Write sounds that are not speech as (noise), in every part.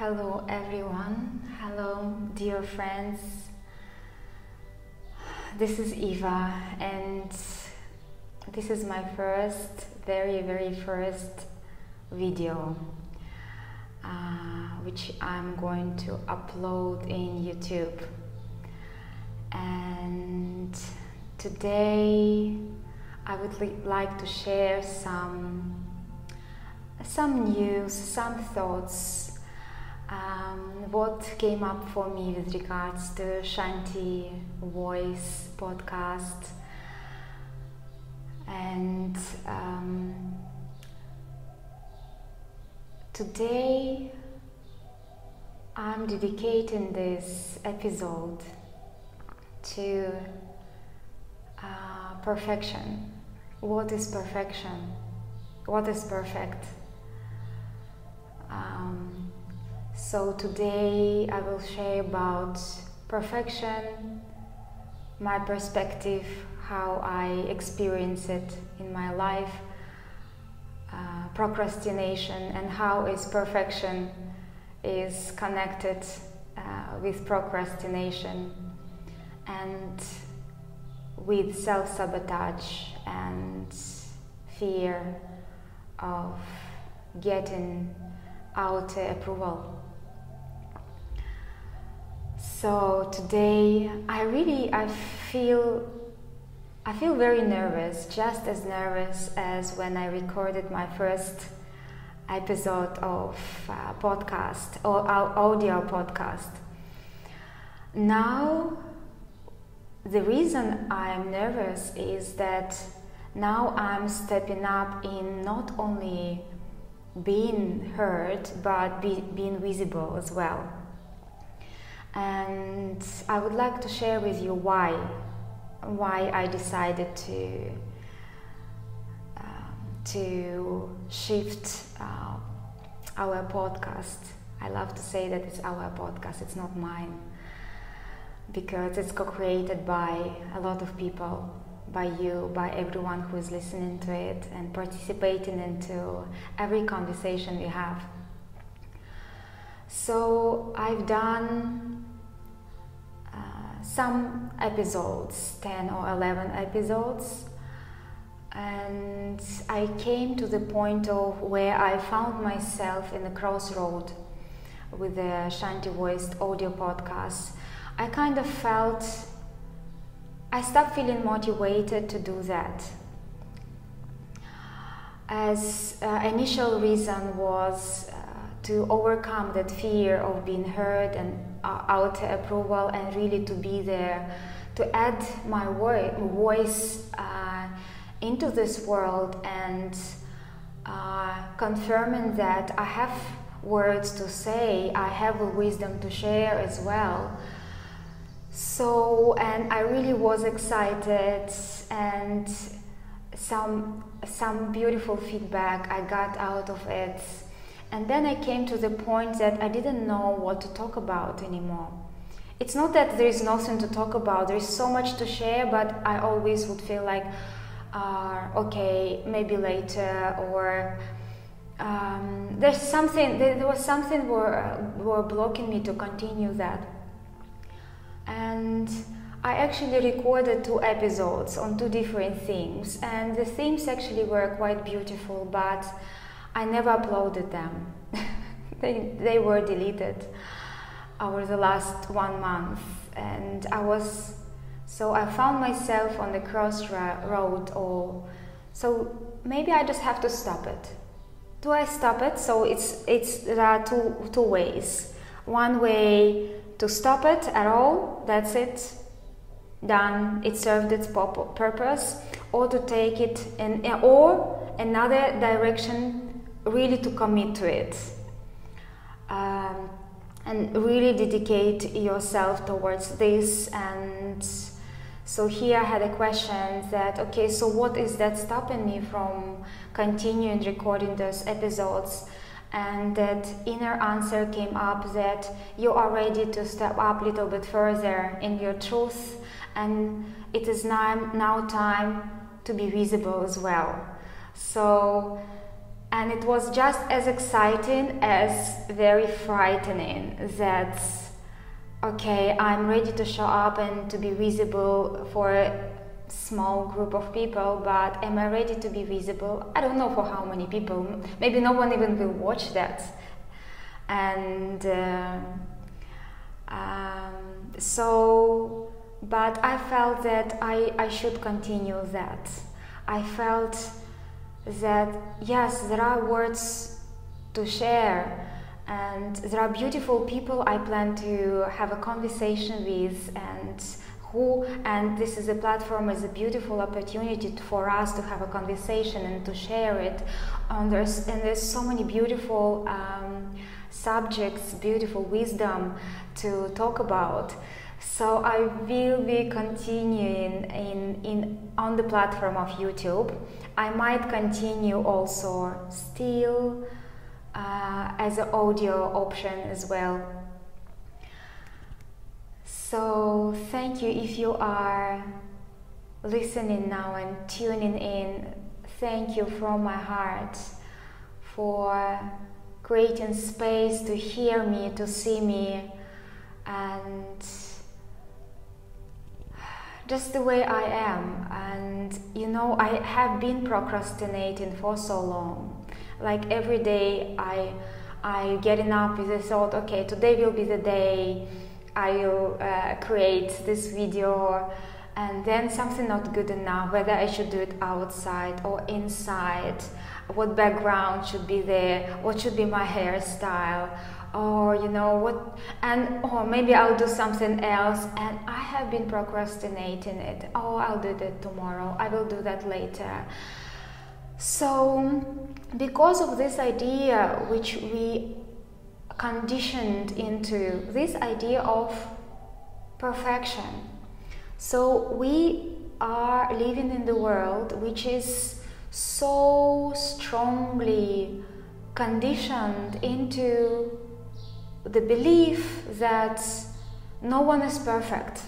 Hello, everyone. Hello, dear friends. This is Eva, and this is my first, very, very first video, uh, which I'm going to upload in YouTube. And today I would li- like to share some some news, some thoughts, um, what came up for me with regards to Shanti Voice podcast. And um, today I'm dedicating this episode to uh, perfection. What is perfection? What is perfect? Um, so today I will share about perfection, my perspective, how I experience it in my life, uh, procrastination, and how is perfection is connected uh, with procrastination and with self-sabotage and fear of getting out approval. So today I really I feel I feel very nervous, just as nervous as when I recorded my first episode of uh, podcast or audio podcast. Now the reason I'm nervous is that now I'm stepping up in not only being heard but be, being visible as well. And I would like to share with you why why I decided to um, to shift uh, our podcast. I love to say that it's our podcast, it's not mine because it's co-created by a lot of people by you, by everyone who is listening to it and participating into every conversation we have. So I've done uh, some episodes, 10 or 11 episodes, and I came to the point of where I found myself in the crossroad with the Shanti Voice audio podcast. I kind of felt I stopped feeling motivated to do that. As uh, initial reason was uh, to overcome that fear of being heard and uh, outer approval and really to be there to add my vo- voice uh, into this world and uh, confirming that I have words to say, I have a wisdom to share as well. So, and I really was excited, and some some beautiful feedback I got out of it. And then I came to the point that I didn't know what to talk about anymore. It's not that there is nothing to talk about, there is so much to share, but I always would feel like, uh, okay, maybe later, or um, there's something, there, there was something were, were blocking me to continue that and I actually recorded two episodes on two different themes, and the themes actually were quite beautiful, but I never uploaded them. (laughs) they, they were deleted over the last one month, and I was so I found myself on the crossroad, or so maybe I just have to stop it. Do I stop it? So it's it's there are two two ways. One way to stop it at all, that's it, done, it served its purpose, or to take it in, or another direction, really to commit to it. Um, and really dedicate yourself towards this and so here I had a question that okay so what is that stopping me from continuing recording those episodes and that inner answer came up that you are ready to step up a little bit further in your truth and it is now, now time to be visible as well so and it was just as exciting as very frightening that okay i'm ready to show up and to be visible for a small group of people but am i ready to be visible? I don't know for how many people. Maybe no one even will watch that. And uh, um, so but i felt that I, I should continue that. I felt that yes, there are words to share and there are beautiful people I plan to have a conversation with and who and this is a platform is a beautiful opportunity for us to have a conversation and to share it and there's and there's so many beautiful um, subjects beautiful wisdom to talk about so I will be continuing in, in on the platform of YouTube. I might continue also still uh, as an audio option as well. So thank you if you are listening now and tuning in. Thank you from my heart for creating space to hear me, to see me, and just the way I am. And you know, I have been procrastinating for so long. Like every day, I I getting up with the thought, okay, today will be the day I will uh, create this video, and then something not good enough. Whether I should do it outside or inside, what background should be there, what should be my hairstyle or you know what and or maybe i'll do something else. And i have been procrastinating it. Oh i'll do that tomorrow. I will do that later. So because of this idea which we conditioned into this idea of perfection. So we are living in the world which is so strongly conditioned into the belief that no one is perfect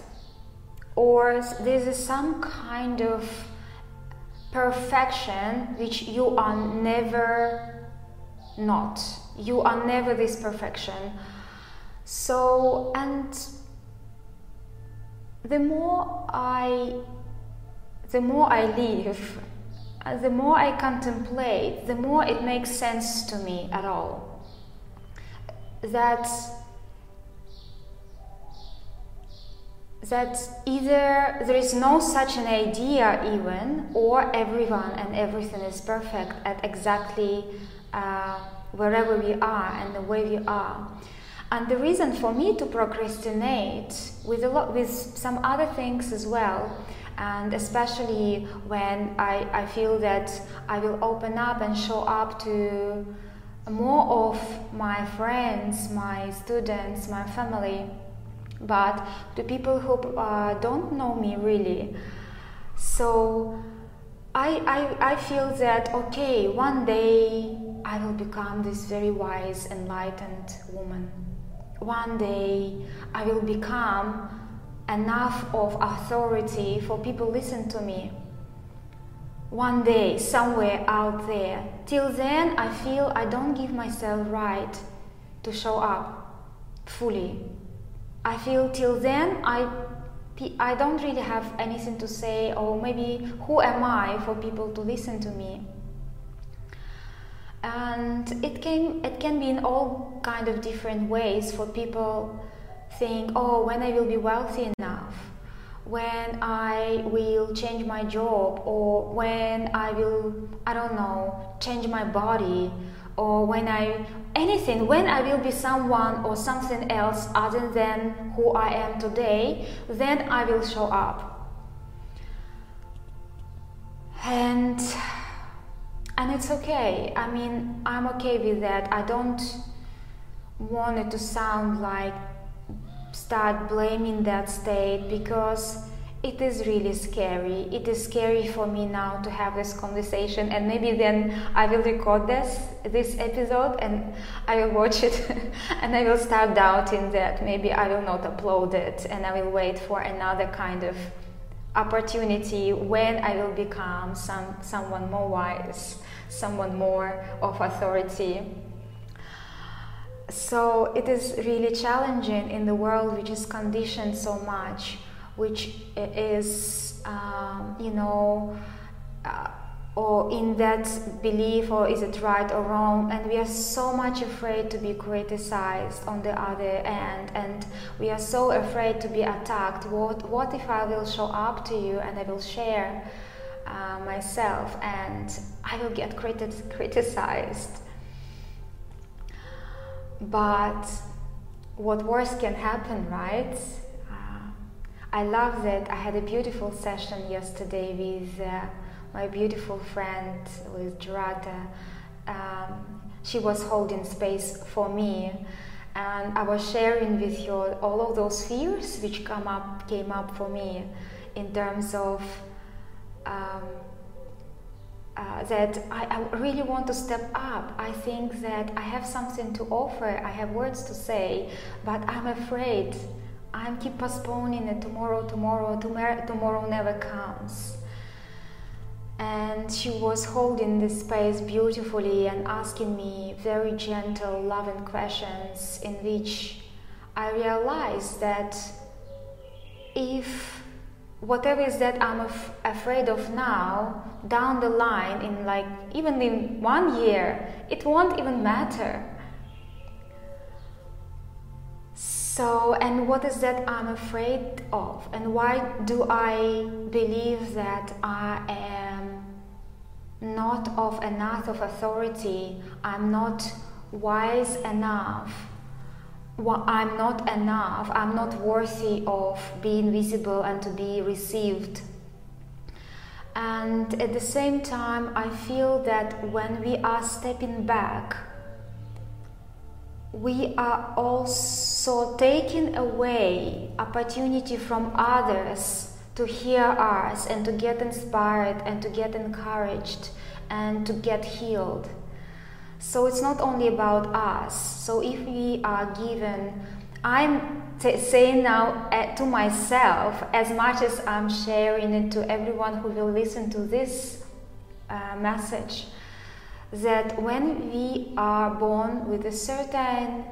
or there is some kind of perfection which you are never not. You are never this perfection. So and the more i the more i live the more i contemplate the more it makes sense to me at all that that either there is no such an idea even or everyone and everything is perfect at exactly uh, wherever we are and the way we are. And the reason for me to procrastinate with a lot with some other things as well and especially when I, I feel that I will open up and show up to more of my friends, my students, my family, but to people who uh, don't know me really. So I, I, I feel that, okay, one day I will become this very wise, enlightened woman. One day I will become enough of authority for people listen to me one day somewhere out there. Till then, I feel I don't give myself right to show up fully. I feel till then I I don't really have anything to say or maybe who am I for people to listen to me. And it can it can be in all kind of different ways for people think, oh, when I will be wealthy enough, when I will change my job or when I will, I don't know, change my body or when I, anything, when I will be someone or something else other than who I am today, then I will show up. And and it's okay. I mean, I'm okay with that. I don't want it to sound like start blaming that state because it is really scary. It is scary for me now to have this conversation, and maybe then I will record this this episode and I will watch it, (laughs) and I will start doubting that maybe I will not upload it, and I will wait for another kind of opportunity when I will become some someone more wise, someone more of authority. So it is really challenging in the world which is conditioned so much, which is, um, you know, uh, or in that belief, or is it right or wrong? And we are so much afraid to be criticized on the other end, and we are so afraid to be attacked. What, what if I will show up to you and I will share uh, myself and I will get criti- criticized? But what worse can happen, right? Uh, I love that I had a beautiful session yesterday with uh, my beautiful friend, with Gerata. Um, she was holding space for me, and I was sharing with her all of those fears which come up, came up for me, in terms of um, uh, that I, I, really want to step up. I think that I have something to offer, I have words to say, but I'm afraid. I'm keep postponing it tomorrow, tomorrow, tomorrow, tomorrow never comes. And she was holding this space beautifully and asking me very gentle, loving questions in which I realized that if whatever is that I'm af- afraid of now, down the line, in like even in one year, it won't even matter. So, and what is that I'm afraid of? And why do I believe that I am not of enough of authority? I'm not wise enough well, I'm not enough, I'm not worthy of being visible and to be received. And at the same time, I feel that when we are stepping back, we are also taking away opportunity from others to hear us and to get inspired and to get encouraged and to get healed. So it's not only about us. So if we are given, I'm t- saying now uh, to myself as much as I'm sharing it to everyone who will listen to this uh, message that when we are born with a certain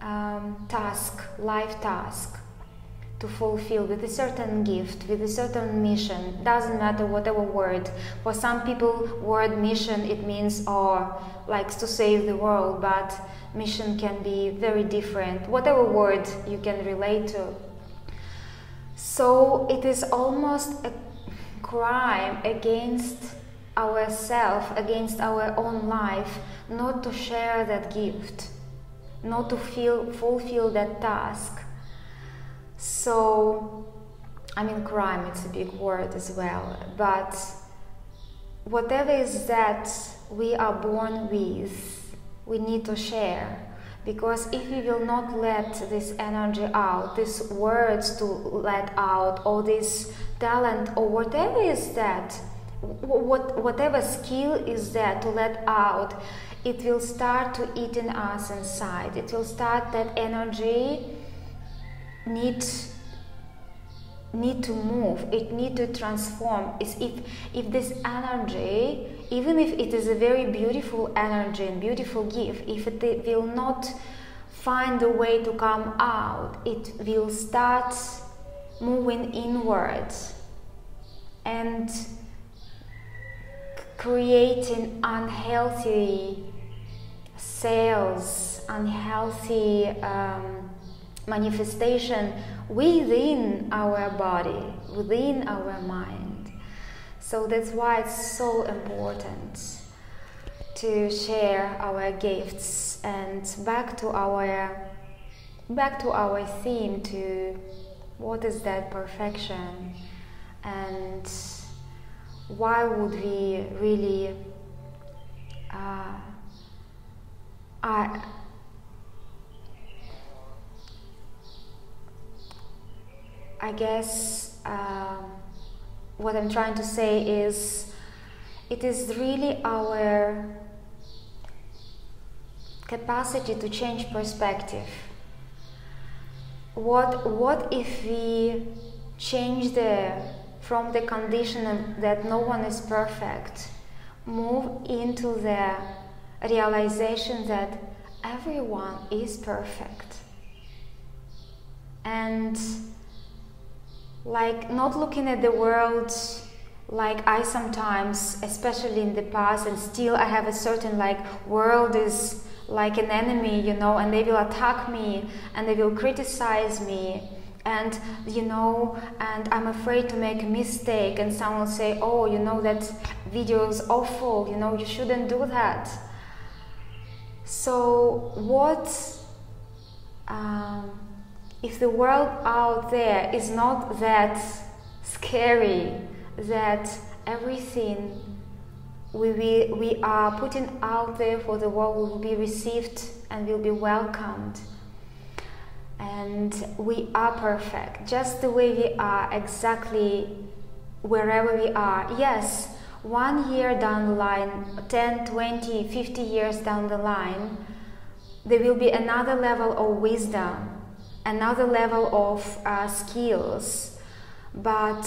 um, task, life task, to fulfill with a certain gift, with a certain mission. Doesn't matter whatever word. For some people, word mission it means or likes to save the world, but mission can be very different. Whatever word you can relate to. So it is almost a crime against ourselves, against our own life, not to share that gift, not to feel fulfill that task so, I mean, crime, it's a big word as well, but whatever is that we are born with, we need to share. Because if we will not let this energy out, these words to let out, or this talent, or whatever is that, what, whatever skill is there to let out, it will start to eat in us inside. It will start that energy need need to move it need to transform. Is if if this energy even if it is a very beautiful energy and beautiful gift if it will not find a way to come out it will start moving inwards and creating unhealthy cells unhealthy um, manifestation within our body, within our mind. So that's why it's so important to share our gifts and back to our back to our theme to what is that perfection and why would we really uh, I, I guess um, what I'm trying to say is it is really our capacity to change perspective. What, what if we change the from the condition that no one is perfect, move into the realization that everyone is perfect. And like not looking at the world like I sometimes, especially in the past, and still I have a certain like world is like an enemy, you know, and they will attack me and they will criticize me and you know and i'm afraid to make a mistake and someone will say oh you know that video is awful you know you shouldn't do that. So what um, if the world out there is not that scary that everything we, we, we are putting out there for the world will be received and will be welcomed. And we are perfect, just the way we are, exactly wherever we are. Yes, one year down the line, 10, 20, 50 years down the line, there will be another level of wisdom, another level of uh, skills. But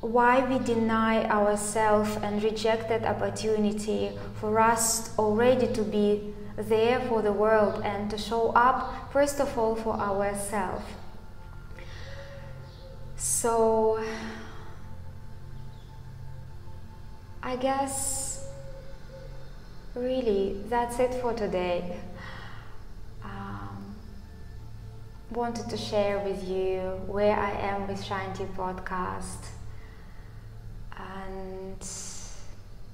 why we deny ourselves and reject that opportunity for us already to be there for the world and to show up first of all for ourselves so i guess really that's it for today wanted to share with you where i am with shanti podcast. And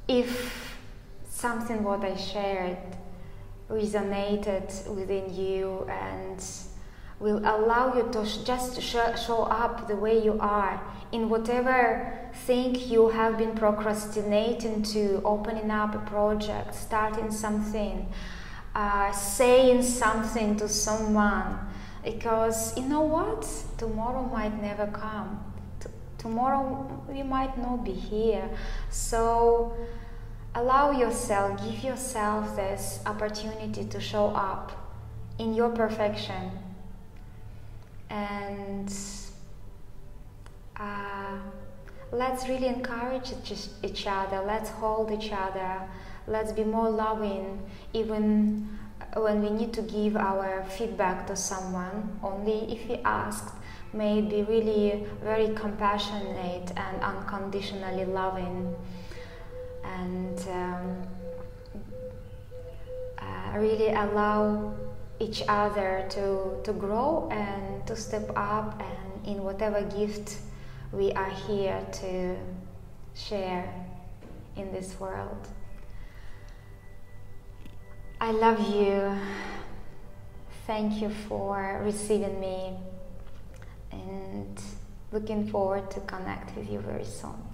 if something what I shared resonated within you and will allow you to just sh- show up the way you are in whatever thing you have been procrastinating to opening up a project starting something uh, saying something to someone because you know what tomorrow might never come tomorrow we might not be here. So allow yourself, give yourself this opportunity to show up in your perfection. And uh, let's really encourage each other, let's hold each other, let's be more loving, even when we need to give our feedback to someone, only if we asked may be really very compassionate and unconditionally loving and um, uh, really allow each other to, to grow and to step up and in whatever gift we are here to share in this world. I love you. Thank you for receiving me and looking forward to connect with you very soon.